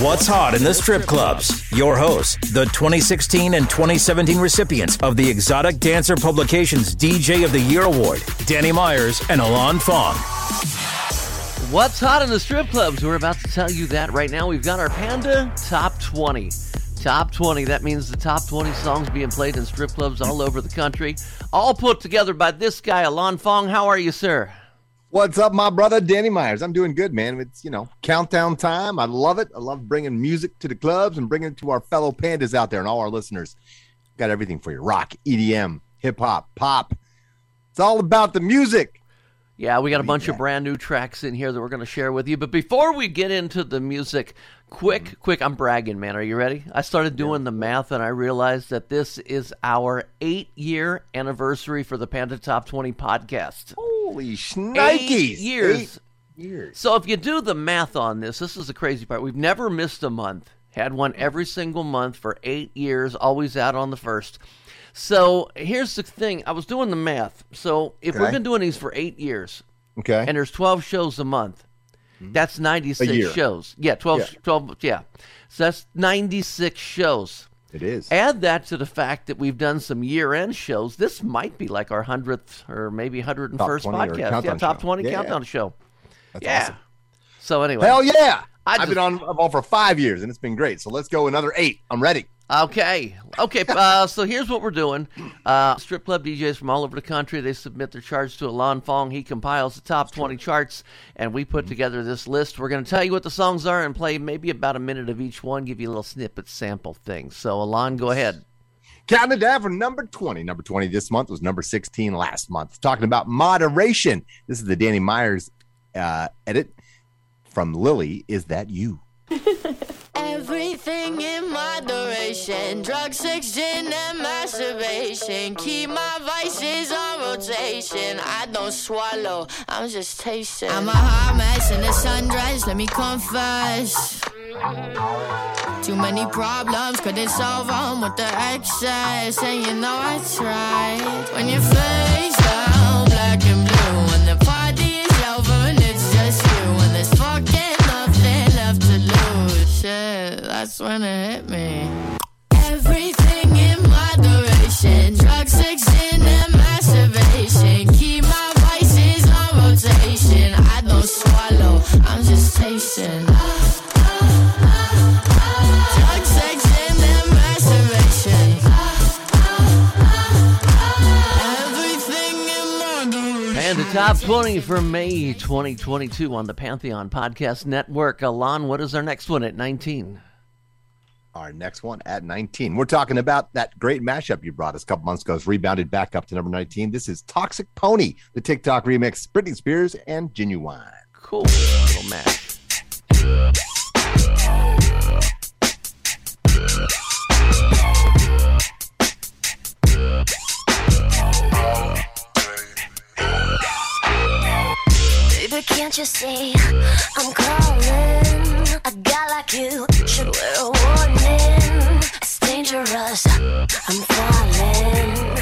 What's hot in the strip clubs? Your hosts, the 2016 and 2017 recipients of the Exotic Dancer Publications DJ of the Year Award, Danny Myers and Alon Fong. What's hot in the strip clubs? We're about to tell you that right now. We've got our Panda Top 20. Top 20, that means the top 20 songs being played in strip clubs all over the country, all put together by this guy, Alon Fong. How are you, sir? What's up, my brother Danny Myers? I'm doing good, man. It's you know countdown time. I love it. I love bringing music to the clubs and bringing it to our fellow pandas out there and all our listeners. Got everything for you: rock, EDM, hip hop, pop. It's all about the music. Yeah, we got a bunch of brand new tracks in here that we're going to share with you. But before we get into the music, quick, mm-hmm. quick, I'm bragging, man. Are you ready? I started doing the math and I realized that this is our eight year anniversary for the Panda Top 20 podcast. Holy Eight years. Eight years. So if you do the math on this, this is the crazy part. We've never missed a month. Had one every single month for eight years, always out on the first. So here's the thing. I was doing the math. So if we've been doing these for eight years, Okay. and there's 12 shows a month, that's 96 Hmm. shows. Yeah, 12, Yeah. 12, yeah. So that's 96 shows. It is. Add that to the fact that we've done some year-end shows. This might be like our hundredth or maybe hundred and first Top 20 or podcast. Yeah, top show. twenty Yeah, countdown show. That's yeah. awesome. So anyway, Hell yeah! I I've been on on for five years and it's been great. So let's go another eight. I'm ready. Okay. Okay. Uh, so here's what we're doing. Uh, strip club DJs from all over the country, they submit their charts to Alon Fong. He compiles the top 20 charts, and we put together this list. We're going to tell you what the songs are and play maybe about a minute of each one, give you a little snippet sample thing. So, Alon, go ahead. Counting it down for number 20. Number 20 this month was number 16 last month. Talking about moderation. This is the Danny Myers uh, edit from Lily. Is that you? Everything in moderation. Drug, sex, gin, and masturbation. Keep my vices on rotation. I don't swallow, I'm just tasting. I'm a hot mess in a sundress, let me confess. Too many problems, couldn't solve them with the excess. And you know I tried. When your face that's when it hit me. Everything in moderation. Drugs, sex, sin, and masturbation. Keep my vices on rotation. I don't swallow, I'm just tasting. Drugs, sex, and masturbation. Everything in moderation. And the top 20 for May 2022 on the Pantheon Podcast Network. Alon, what is our next one at 19? Our next one at 19. We're talking about that great mashup you brought us a couple months ago. It's rebounded back up to number 19. This is Toxic Pony, the TikTok remix, Britney Spears and Ginuwine. Cool. Little match. Baby, can't you see I'm calling? A guy like you should wear a warning. It's dangerous. I'm falling.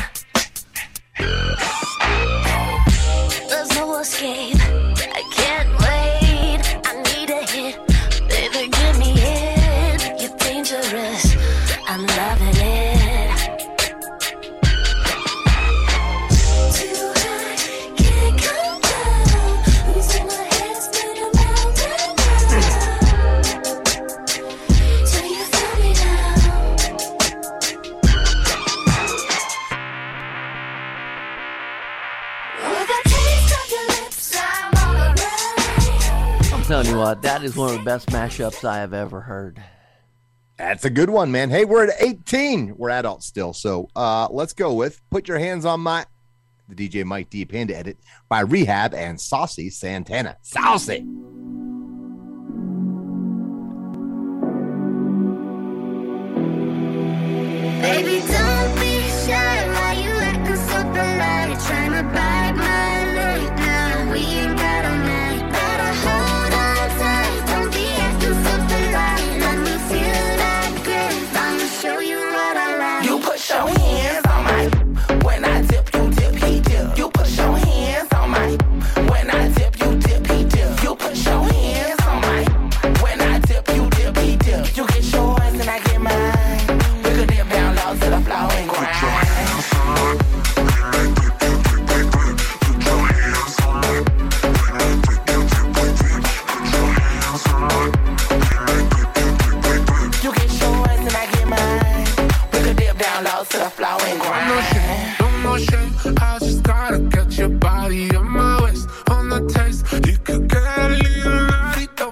What, that is one of the best mashups I have ever heard. That's a good one, man. Hey, we're at 18. We're adults still. So uh, let's go with Put Your Hands on My, the DJ Mike D Panda edit by Rehab and Saucy Santana. Saucy. Baby, ain't no shame. I just gotta your body on my waist, on the taste. You could get a little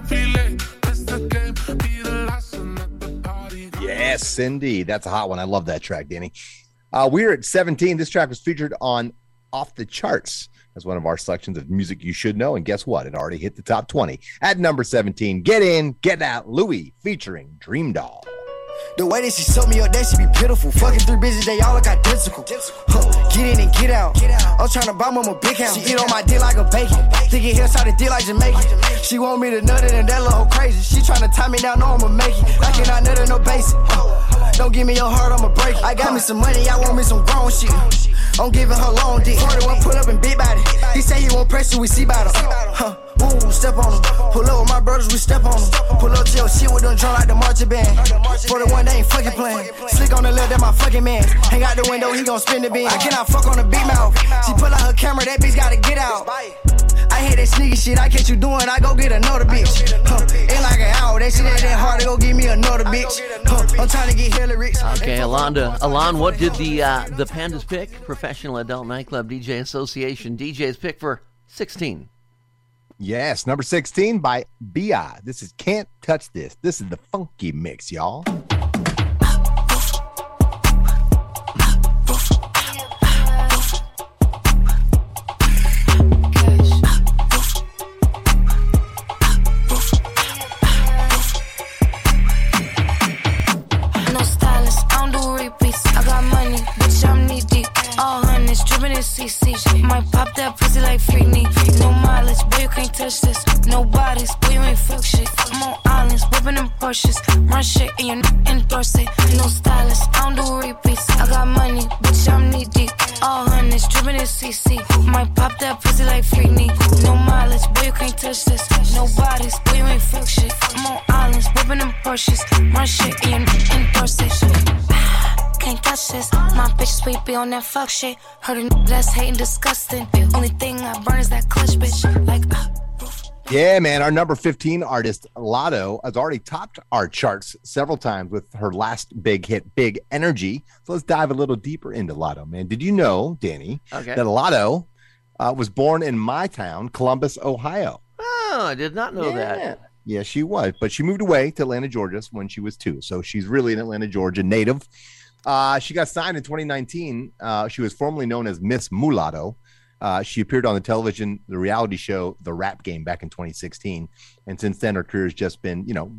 don't. This the game, be the last party. Yes, indeed. That's a hot one. I love that track, Danny. Uh, we're at 17. This track was featured on Off the Charts as one of our selections of music you should know. And guess what? It already hit the top 20 at number 17. Get in, get out, Louis featuring Dream Doll. The way that she suck me up, that should be pitiful. Fucking three bitches, they all look identical. Huh, get in and get out. I'm trying to buy mama a big house. She eat on my dick like a bacon. Thinking start a dick like Jamaican. She want me to nut it and that little crazy. She trying to tie me down, know I'ma make it. I cannot nut it, no basic. Huh, Don't give me your heart, I'ma break it. I got me some money, I want me some grown shit. I'm giving her long dick. 41 pull up and big body. He say he press you, we see about him. Huh. Boom, step on him. Pull up with my brothers, we step on him. Pull up to your shit with them drum like the marching band. For the one, they ain't fucking playing. Slick on the left, that my fucking man. Hang out the window, he gon' spin the beam. I cannot fuck on the beat mouth. She pull out her camera, that bitch gotta get out. I hate that sneaky shit, I catch you doing, I go get another bitch. Huh. Ain't like an hour, that shit ain't that hard to go give me another bitch. Huh. I'm trying to get hella rich. Okay, Alonda. Alon, what did the uh, the Pandas pick? Professional Adult Nightclub DJ Association DJs pick for 16. Yes, number 16 by B.I. This is Can't Touch This. This is the funky mix, y'all. Like Freakney. No mileage, boy, you can't touch this. No bodies, boy, you ain't fuck shit. I'm on islands, whipping them Porsches. Run shit and you endorse it. No stylist, I don't do repeats. I got money, bitch, I'm knee deep. All hundreds, dripping in CC. Might pop that pussy like Freakney. No mileage, boy, you can't touch this. No bodies, boy, you ain't fuck shit. I'm on islands, whipping them Porsches. Run shit and you endorse it. Can't touch this. My bitch sweet be on that fuck shit. Heard a n- that's hating disgusting. Only thing I burn is that clutch, bitch. Like, uh, Yeah, man. Our number 15 artist, Latto, has already topped our charts several times with her last big hit, Big Energy. So let's dive a little deeper into Latto, man. Did you know, Danny, Okay. that Latto uh, was born in my town, Columbus, Ohio? Oh, I did not know that. Yeah, she was, but she moved away to Atlanta, Georgia when she was two. So she's really an Atlanta, Georgia native. Uh, she got signed in 2019. Uh, she was formerly known as Miss Mulatto. Uh, she appeared on the television, the reality show, The Rap Game, back in 2016, and since then her career has just been, you know,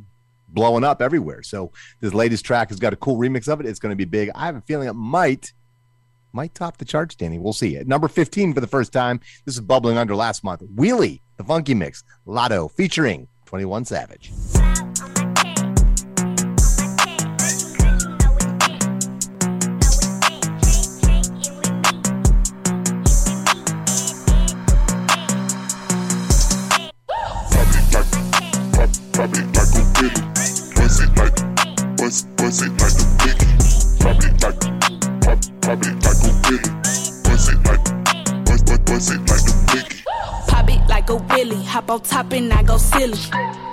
blowing up everywhere. So this latest track has got a cool remix of it. It's going to be big. I have a feeling it might might top the charts, Danny. We'll see. At number 15 for the first time, this is bubbling under last month. Wheelie, the funky mix, Latto featuring 21 Savage. On top and I go silly.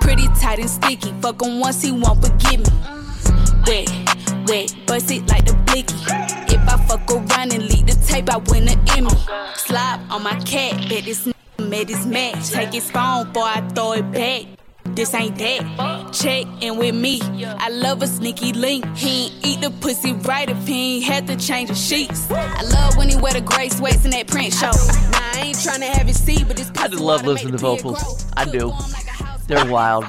Pretty tight and sticky, fuck him once he won't forgive me. Wet, wet, bust it like the blicky. If I fuck around and leak the tape, I win an Emmy. Slide on my cat, bet this n- made his match. Take his phone before I throw it back. This ain't that. Check in with me. I love a sneaky link. He ain't eat the pussy right if he ain't had to change the sheets. I love when he wear the gray sweats in that print show. Nah, I ain't trying to have it see, but this I just love listening to vocals. I do. They're wild.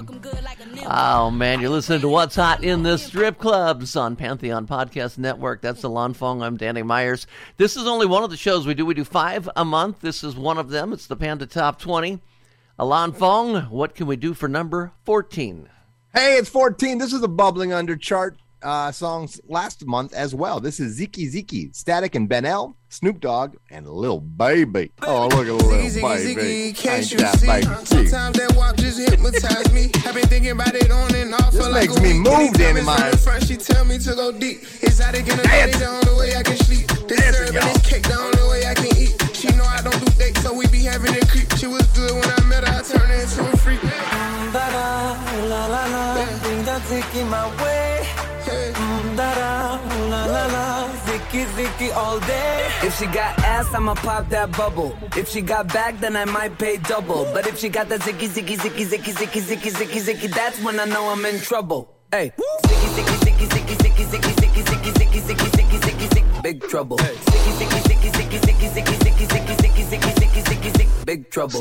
Oh man, you're listening to What's Hot in the Strip Clubs on Pantheon Podcast Network. That's the Lon Fong. I'm Danny Myers. This is only one of the shows we do. We do five a month. This is one of them. It's the Panda Top 20. Alon Fong, what can we do for number 14? Hey, it's 14. This is a bubbling under chart uh, songs last month as well. This is Ziki Ziki, Static and Ben El, Snoop Dogg, and Lil Baby. Oh, look at Lil Ziggy, Baby. ziggy, can't you that see? baby cheap. Sometimes that walk just hypnotize me. I've been thinking about it on and off This for like makes a me week. move, Anytime Danny it's from Myers. the front, she tell me to go deep. Exotic in the body, Dance. the only way I can sleep. This Dancing, syrup and this cake, the only way I so we be having it creep. She was good when I met her, I turned her into a freak. La la la, bring that Ziki my way. Hey. Mm, da da, la la la, Ziki Ziki all day. If she got ass, I'ma pop that bubble. If she got back, then I might pay double. But if she got that zicky, zicky, zicky, zicky, zicky, zicky, zicky, zicky, that's when I know I'm in trouble. Hey, zicky, zicky, zicky, zicky, zicky, zicky, zicky, zicky, zicky, zicky, zicky, zicky, zicky, big trouble. Zicky, zicky, zicky, zicky, zicky, zicky, zicky, zicky, zicky, zicky, zicky, zicky, zicky, big trouble.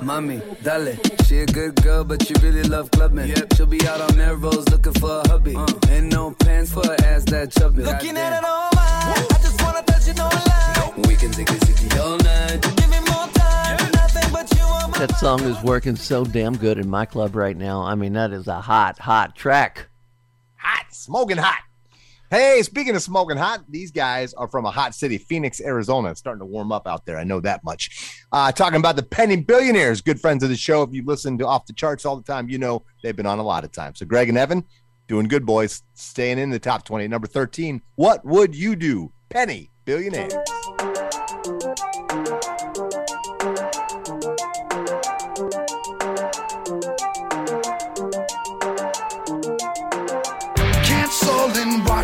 Mommy, dale. She a good girl, but she really love clubbing. She'll be out on Melrose looking for a hubby. Ain't no pants for her ass that chubby. Looking at it all mine. I just wanna touch it, no lie. We can take it zicky all night. Give me more time. Nothing but you on my That song is working so damn good in my club right now. I mean, that is a hot, hot track. Hot, smoking hot. Hey, speaking of smoking hot, these guys are from a hot city, Phoenix, Arizona. It's starting to warm up out there. I know that much. Uh, talking about the Penny Billionaires, good friends of the show. If you listen to Off the Charts all the time, you know they've been on a lot of times. So, Greg and Evan, doing good, boys, staying in the top 20. Number 13, What Would You Do? Penny Billionaires.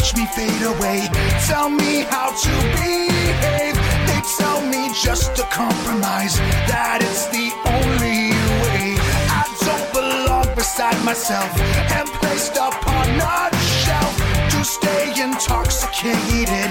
Watch me fade away. Tell me how to behave. They tell me just to compromise. That it's the only way. I don't belong beside myself and placed upon a shelf to stay intoxicated,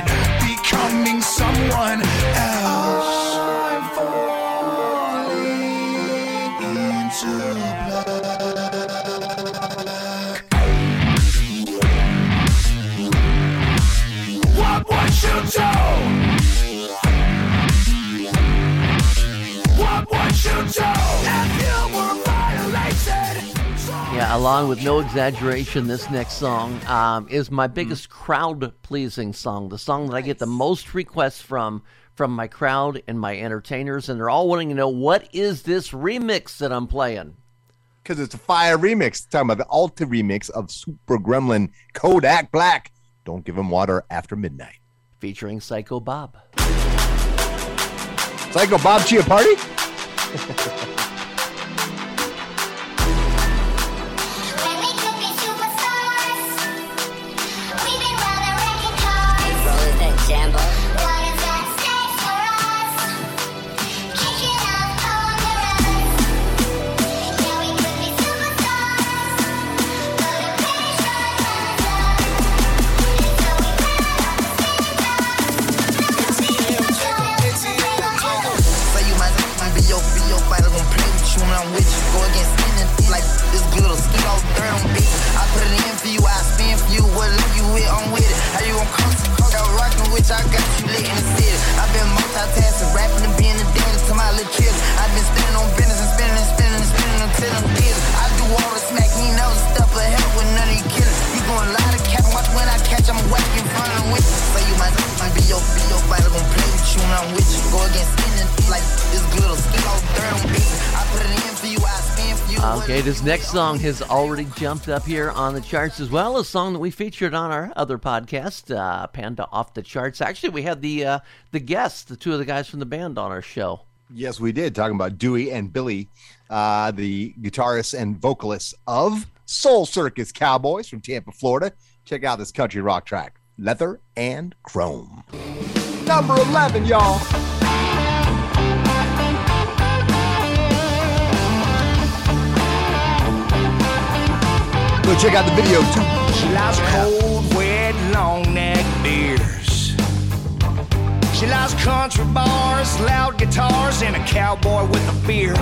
along with no exaggeration, this next song um, is my biggest crowd pleasing song. The song that I get the most requests from from my crowd and my entertainers, and they're all wanting to know what is this remix that I'm playing. Because it's a fire remix. Talking about the Alta remix of Super Gremlin Kodak Black. Don't give him water after midnight. Featuring Psycho Bob. Psycho Bob Chiappardi? Say next song has already jumped up here on the charts as well. A song that we featured on our other podcast, uh, Panda Off the Charts. Actually, we had the uh, the guests, the two of the guys from the band, on our show. Yes, we did. Talking about Dewey and Billy, uh, the guitarists and vocalists of Soul Circus Cowboys from Tampa, Florida. Check out this country rock track, Leather and Chrome. Number 11, y'all. Check out the video, too. She likes cold, wet, long neck beers. She likes country bars, loud guitars, and a cowboy with a beard.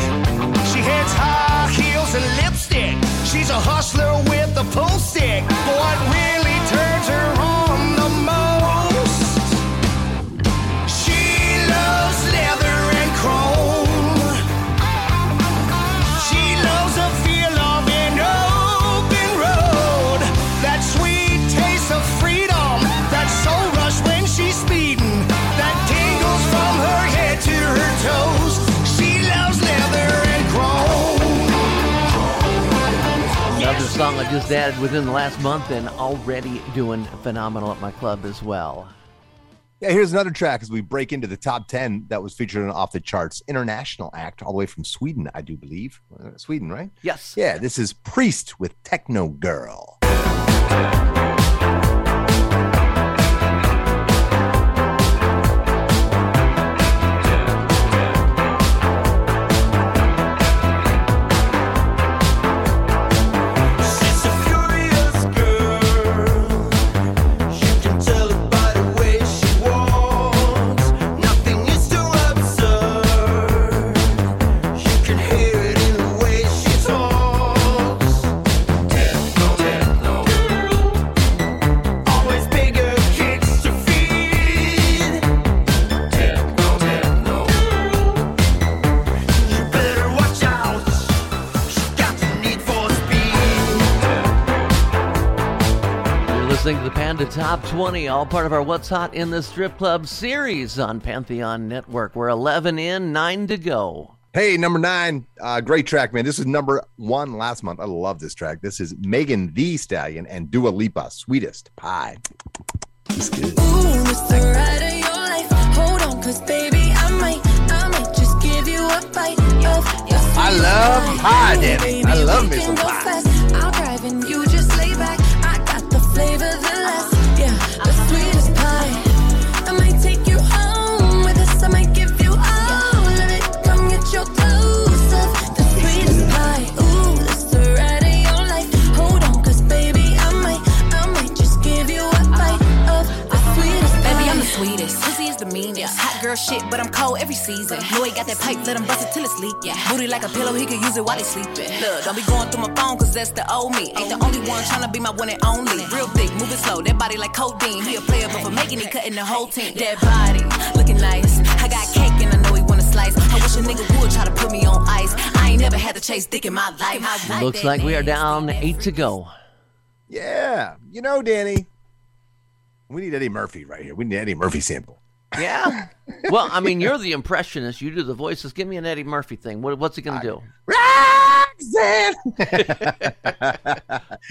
She hates high heels and lipstick. She's a hustler with a pull stick. What really turns her on song I just added within the last month and already doing phenomenal at my club as well. Yeah, here's another track as we break into the top 10 that was featured on Off the Charts. International act, all the way from Sweden, I do believe. Uh, Sweden, right? Yes. Yeah, this is Priest with Techno Girl. The Top 20, all part of our What's Hot in the Strip Club series on Pantheon Network. We're 11 in, 9 to go. Hey, number nine, uh, great track, man. This is number one last month. I love this track. This is Megan Thee Stallion and Dua Lipa, Sweetest Pie. It's good. Ooh, it's the ride of your life. Hold on, cause baby, I might, I might just give you a bite of your I love pie. pie, Ooh, Danny. I love we me some pie. I'll drive and you girl shit, but I'm cold every season. Know he got that pipe, let him bust it till it's leak. Yeah. Booty like a pillow, he could use it while he sleeping. Look, don't be going through my phone, cause that's the old me. Ain't the only one tryna be my one and only. Real thick, moving slow, that body like codeine. He a player, but for making it, cutting the whole team. That body, looking nice. I got cake and I know he wanna slice. I wish a nigga would try to put me on ice. I ain't never had to chase dick in my life. I like Looks like we are down 8 to go. Yeah. You know, Danny, we need Eddie Murphy right here. We need Eddie Murphy sample. Yeah. well, I mean, you're the impressionist. You do the voices. Give me an Eddie Murphy thing. What, what's he going to do? Roxanne!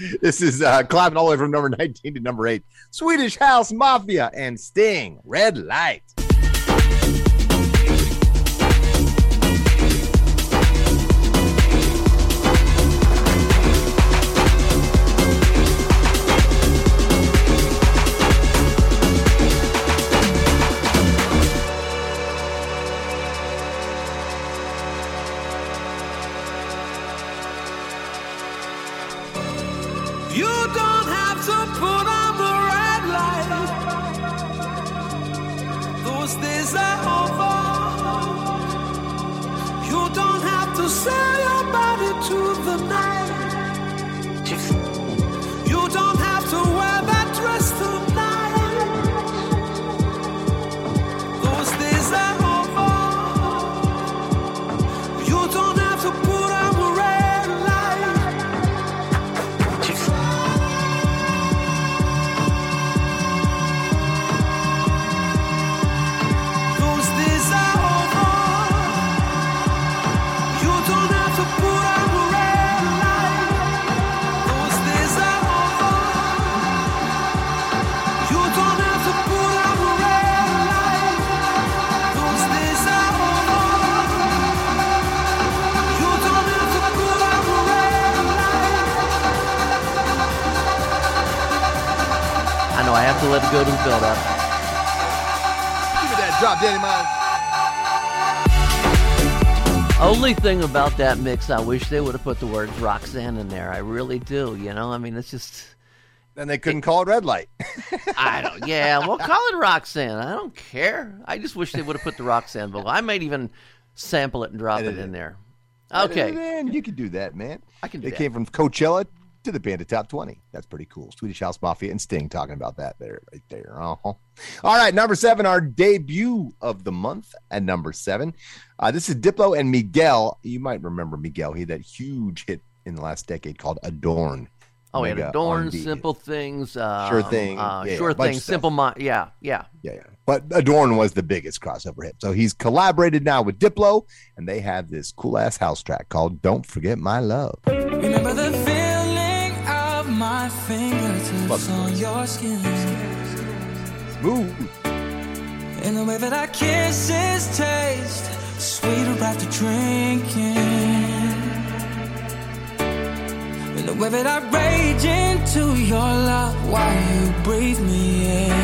this is uh, climbing all the way from number 19 to number 8. Swedish House Mafia and Sting, Red Light. Only thing about that mix, I wish they would have put the words Roxanne in there. I really do. You know, I mean, it's just. Then they couldn't call it Red Light. I don't. Yeah, well, call it Roxanne. I don't care. I just wish they would have put the Roxanne vocal. I might even sample it and drop Edit it in it. there. Okay. it in. You can do that, man. I can do They that. came from Coachella to the Panda Top 20. That's pretty cool. Swedish House Mafia and Sting talking about that there, right there. Uh-huh. All right, number seven, our debut of the month at number seven. Uh, this is Diplo and Miguel. You might remember Miguel. He had that huge hit in the last decade called Adorn. Oh, we had Adorn, R&B. Simple Things, um, Sure Thing. uh, Yeah, Sure a bunch Thing. Simple Mind. Yeah, yeah. Yeah, yeah. But Adorn was the biggest crossover hit. So he's collaborated now with Diplo, and they have this cool ass house track called Don't Forget My Love. Remember the feeling of my fingertips on your skin. Smooth. In the way that our kisses taste sweeter after drinking. In the way that I rage into your love while you breathe me in.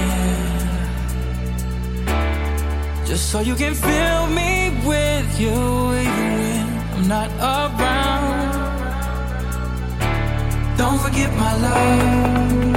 Just so you can fill me with you even when I'm not around. Forget my love.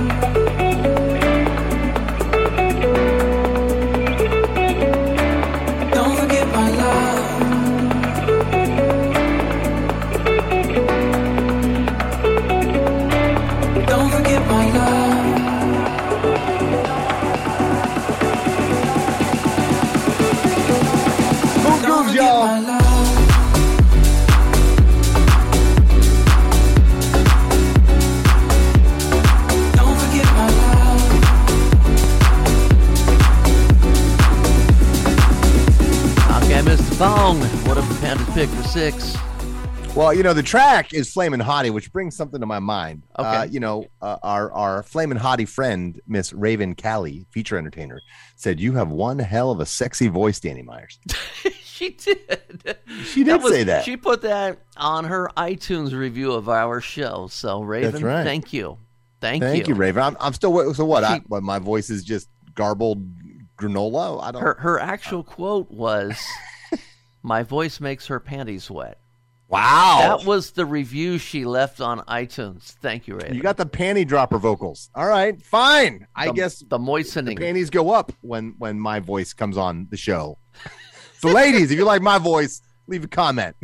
Pick for six? Well, you know, the track is Flamin' Hottie, which brings something to my mind. Okay. Uh, you know, uh, our our Flamin' Hottie friend, Miss Raven Callie, feature entertainer, said, You have one hell of a sexy voice, Danny Myers. she did. She did say that. She put that on her iTunes review of our show. So, Raven, right. thank you. Thank, you. Thank you, Raven. I'm, I'm still, so what? I, what? My voice is just garbled granola? I don't Her her actual quote was, "My voice makes her panties wet." Wow. That was the review she left on iTunes. Thank you, Ray. You got the panty dropper vocals. All right, fine. I The- guess the moistening. the panties go up when when my voice comes on the show. so, ladies, if you like my voice, leave a comment.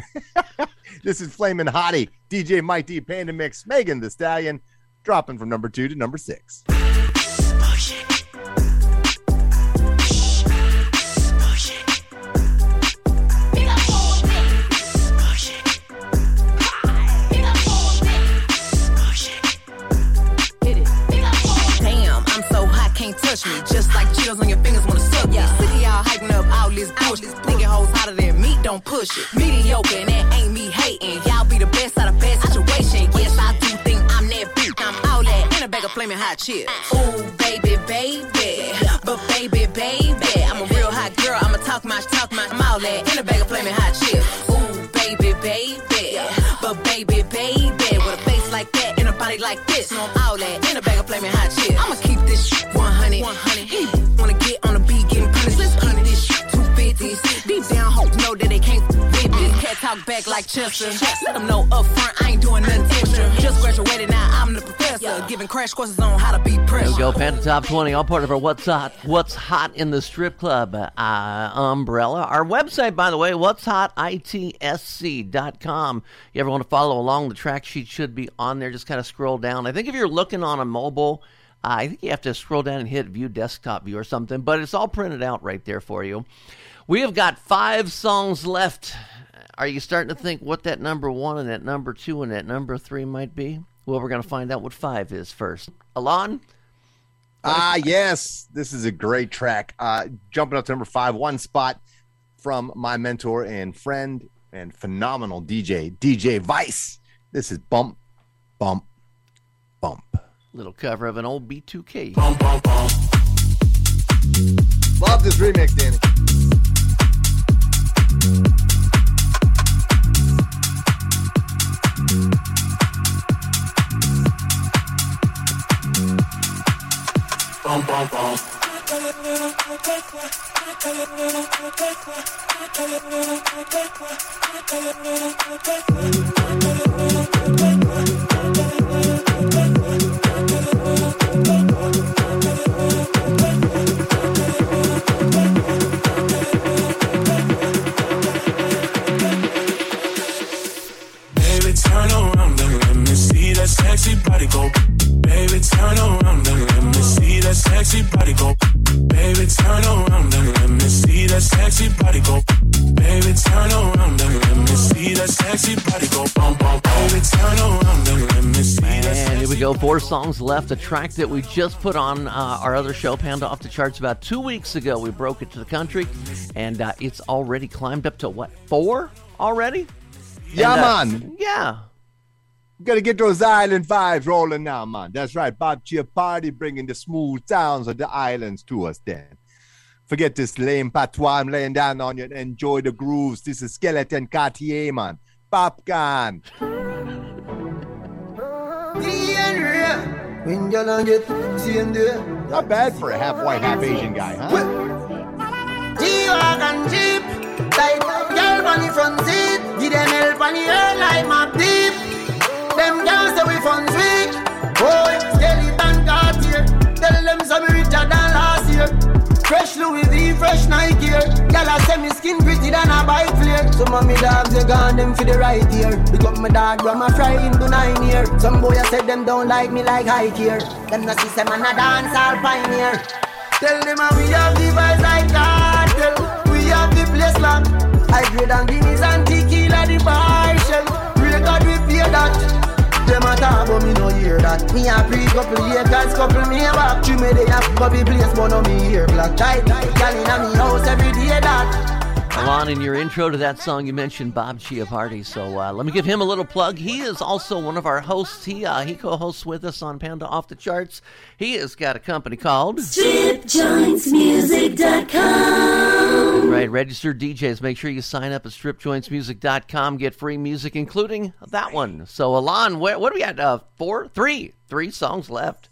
this is Flamin' Hottie, DJ Mike D, Panda Mix, Megan Thee Stallion, dropping from number two to number six. Oh, Damn, touch me. Just like Cheetos on your fingers wanna suck me. Sick of y'all hyping up all this bullshit. Thinking hoes hotter than me, don't push it. Mediocre, and that ain't me hating. Y'all be the best out of bad situation. Yes, I do think I'm that bitch. I'm all that in a bag of flaming hot chips. Ooh, baby, baby. But baby, baby. I'm a real hot girl. I'ma talk my talk my. I'm all that in a bag of flaming hot chips. Ooh, baby, baby. But baby, baby. With a face like that and a body like this. No, I'm all that in a bag of flaming hot chips. I'ma keep this shit 100. 100. He wanna get on the beat, getting punished. Let's keep this shit 250s. Deep down, hope know that they can't with me. Cat talk back like Chester. Let them know up front, I ain't doing nothing extra. Just graduated, now I'm the professor. Giving crash courses on how to be There pressure. we go, Panda Top 20, all part of our What's Hot What's Hot in the Strip Club uh, umbrella. Our website, by the way, what's hot, itsc.com. You ever want to follow along, the track sheet should be on there. Just kind of scroll down. I think if you're looking on a mobile, uh, I think you have to scroll down and hit view desktop view or something, but it's all printed out right there for you. We have got five songs left. Are you starting to think what that number one and that number two and that number three might be? Well, we're going to find out what five is first. Alon? Ah, yes. This is a great track. Uh, jumping up to number five, one spot from my mentor and friend and phenomenal DJ, DJ Vice. This is Bump, Bump, Bump. Little cover of an old B2K. Love this remix, Danny. Bum, bum, bum. That sexy body go. Baby, turn around and let me see that sexy body go. Baby, turn around and let me see that sexy body go. Bum, bum, baby, turn around and let me see that And here we go. Four songs left. A track that we just put on uh, our other show, Panda Off the Charts, about two weeks ago. We broke it to the country, and uh, it's already climbed up to what, four already? Yeah, And, uh, man. Yeah. Gotta get those island vibes rolling now, man. That's right. Bob Chiappardi bringing the smooth sounds of the islands to us then. Forget this lame patois. I'm laying down on you and enjoy the grooves. This is Skeleton Cartier, man. Popcorn. Not bad for a half white, half Asian guy, huh? Them girls say we fun sweet. Boy, skeleton Cartier Tell them some richer than last year. Fresh Louis V, fresh Nike Girl I say me skin pretty than a bike flare Some of me dogs they gone them for the right ear. Pick up my dog from a fry into nine year. Some boy I said them don't like me like high gear. Them no see them and a dance all pioneer. Tell them we have the vibes like cartel. We have the place locked. I grade and that. Me a pre couple Lakers, couple me a back. Three me they have bobby place, but no me here black tight. Girl inna me house every day that. Alon, in your intro to that song, you mentioned Bob Chiappardi, so uh, let me give him a little plug. He is also one of our hosts. He uh, he co-hosts with us on Panda Off the Charts. He has got a company called StripJointsMusic.com. Right, registered DJs. Make sure you sign up at stripjointsmusic.com. Get free music, including that one. So, Alon, what, what do we got? Uh, four, three, three songs left.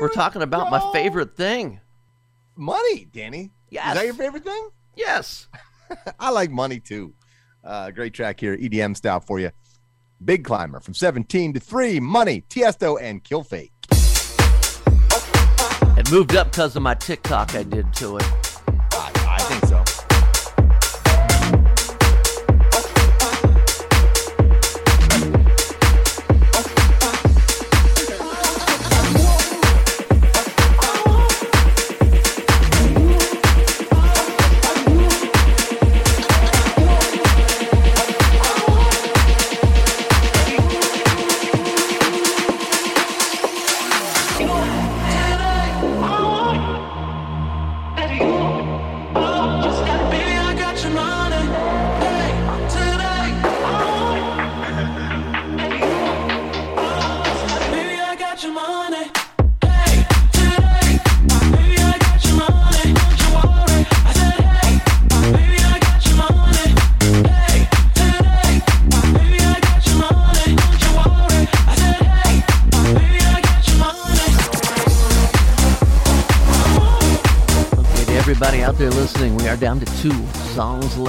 We're talking about my favorite thing. Money, Danny. Yes. Is that your favorite thing? Yes. I like money too. Uh, great track here, EDM style for you. Big Climber from 17 to 3, Money, Tiesto, and Kill Fake. It moved up because of my TikTok I did to it.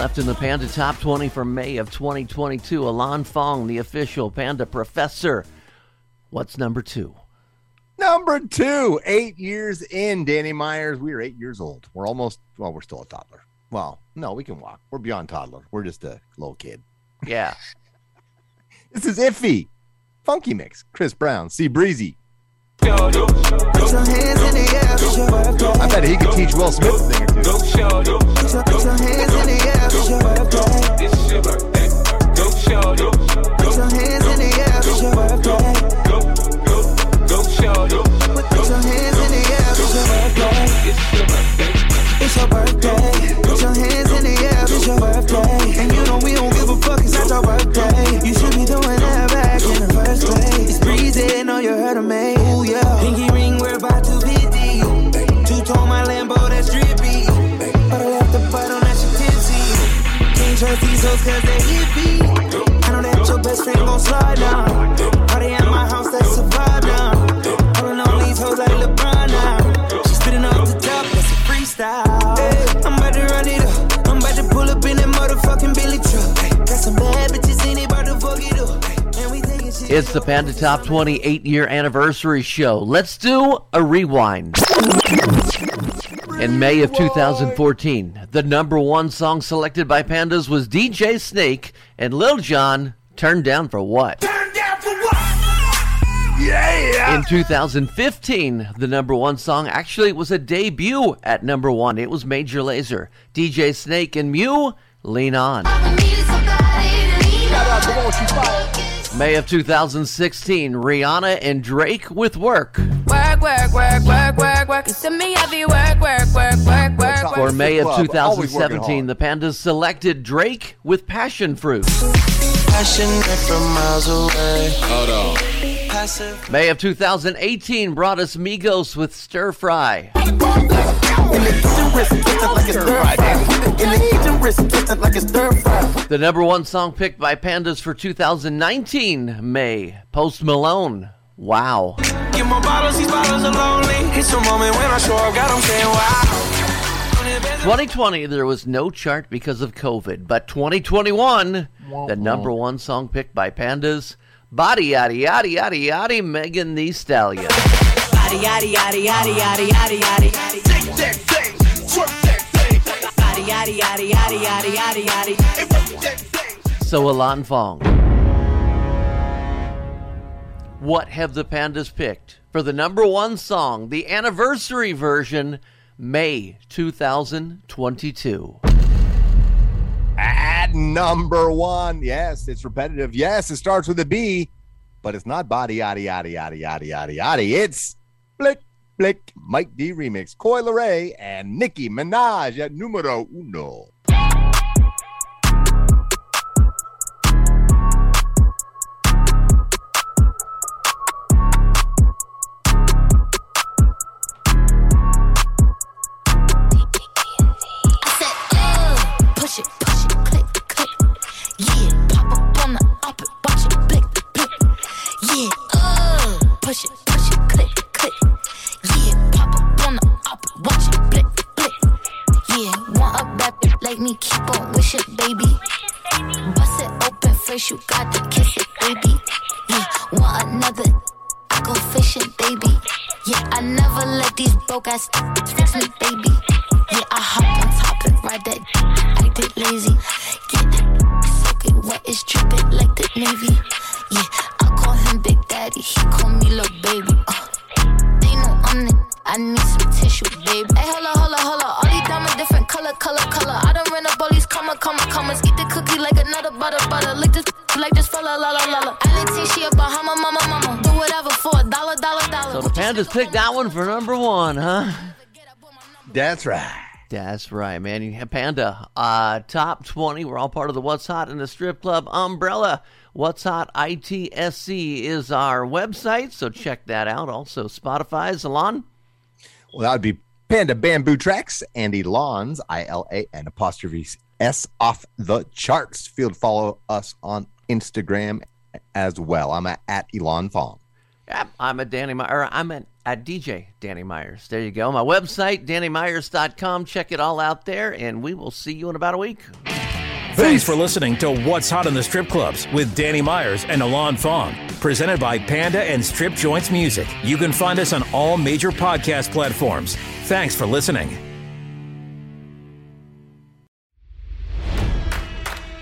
Left in the Panda Top 20 for May of 2022. Alon Fong, the official Panda Professor. What's number two? Number two, eight years in, Danny Myers. We are eight years old. We're almost, well, we're still a toddler. Well, no, we can walk. We're beyond toddler. We're just a little kid. Yeah. This is Iffy. Funky Mix. Chris Brown. See Breezy. I bet he could teach Will Smith a thing or two. Put your, put your hands in the air, put your birthday. It's your birthday. Go. Put your hands in the air, put your birthday. Go, go, go show. Put your hands in the air, put your birthday. It's your birthday. It's your birthday. Put your hands in the air, it's your birthday. And you know we don't give a fuck, it's not your birthday. You should be doing that back in the first place. It's breezy, know you heard of me. Ooh, yeah. Pinky ring, we're about to be deep. Two tone my Lambo, that's drippy. But I left the butt on that shit tipsy. Can't trust these hoes cause they hippie. I know that your best friend gon' slide down. Party at my house, that's a vibe now. Pulling on these hoes like LeBron now. That's a freestyle. Hey, I'm about to run it up. I'm about to pull up in that motherfucking Billy truck. Hey, got some bad bitches in it, about to fuck it up. Hey, and we taking shit. It's the Panda Top 28 year anniversary show. Let's do a rewind. In May of 2014, the number one song selected by Pandas was DJ Snake and Lil Jon, Turned Down for What? Yeah! In 2015, the number one song actually was a debut at number one. It was Major Lazer, DJ Snake, and MØ, Lean On. May of 2016, Rihanna and Drake with Work. Work, work, work, work, work, work. You send me heavy work, work, work, work, work, work. For May of Club, always working 2017, the Pandas selected Drake with Passion Fruit. Passionate from miles away. Hold on. Passive. May of 2018 brought us Migos with Stir Fry. The number one song picked by Pandas for 2019, May, Post Malone. Wow. Get more bottles, these bottles are lonely. It's a moment when I show up, God, I'm saying wow. 2020, there was no chart because of COVID, but 2021, the number one song picked by Pandas, Body Yaddy Yaddy Yaddy Yaddy, Megan Thee Stallion. Yaddy, yaddy, yaddy, yaddy, yaddy, yaddy, yaddy. Take that thing, twerk that thing. Yaddy, yaddy, yaddy, yaddy, yaddy, yaddy, yaddy. So Alon Fong. What have the Pandas picked for the number one song, the anniversary version, May 2022? At number one. Yes, it's repetitive. Yes, it starts with a B, but it's not body yaddy yaddy yaddy yaddy yaddy yaddy. It's Blick Blick Mike D remix. Coi Leray and Nicki Minaj at numero uno. One for number one, huh? That's right. That's right, man. You have Panda, uh, top 20. We're all part of the What's Hot in the Strip Club umbrella. What's Hot ITSC is our website, so check that out. Also, Spotify, Alon. Well, that would be Panda Bamboo Tracks, Andy Lawns, I L A N apostrophe S off the charts. Feel to follow us on Instagram as well. I'm at, at Alon Fong. Yep, I'm a Danny Myers. I'm at, at DJ Danny Myers. There you go. My website, DannyMyers.com. Check it all out there, and we will see you in about a week. Thanks for listening to What's Hot in the Strip Clubs with Danny Myers and Alon Fong. Presented by Panda and Strip Joints Music. You can find us on all major podcast platforms. Thanks for listening.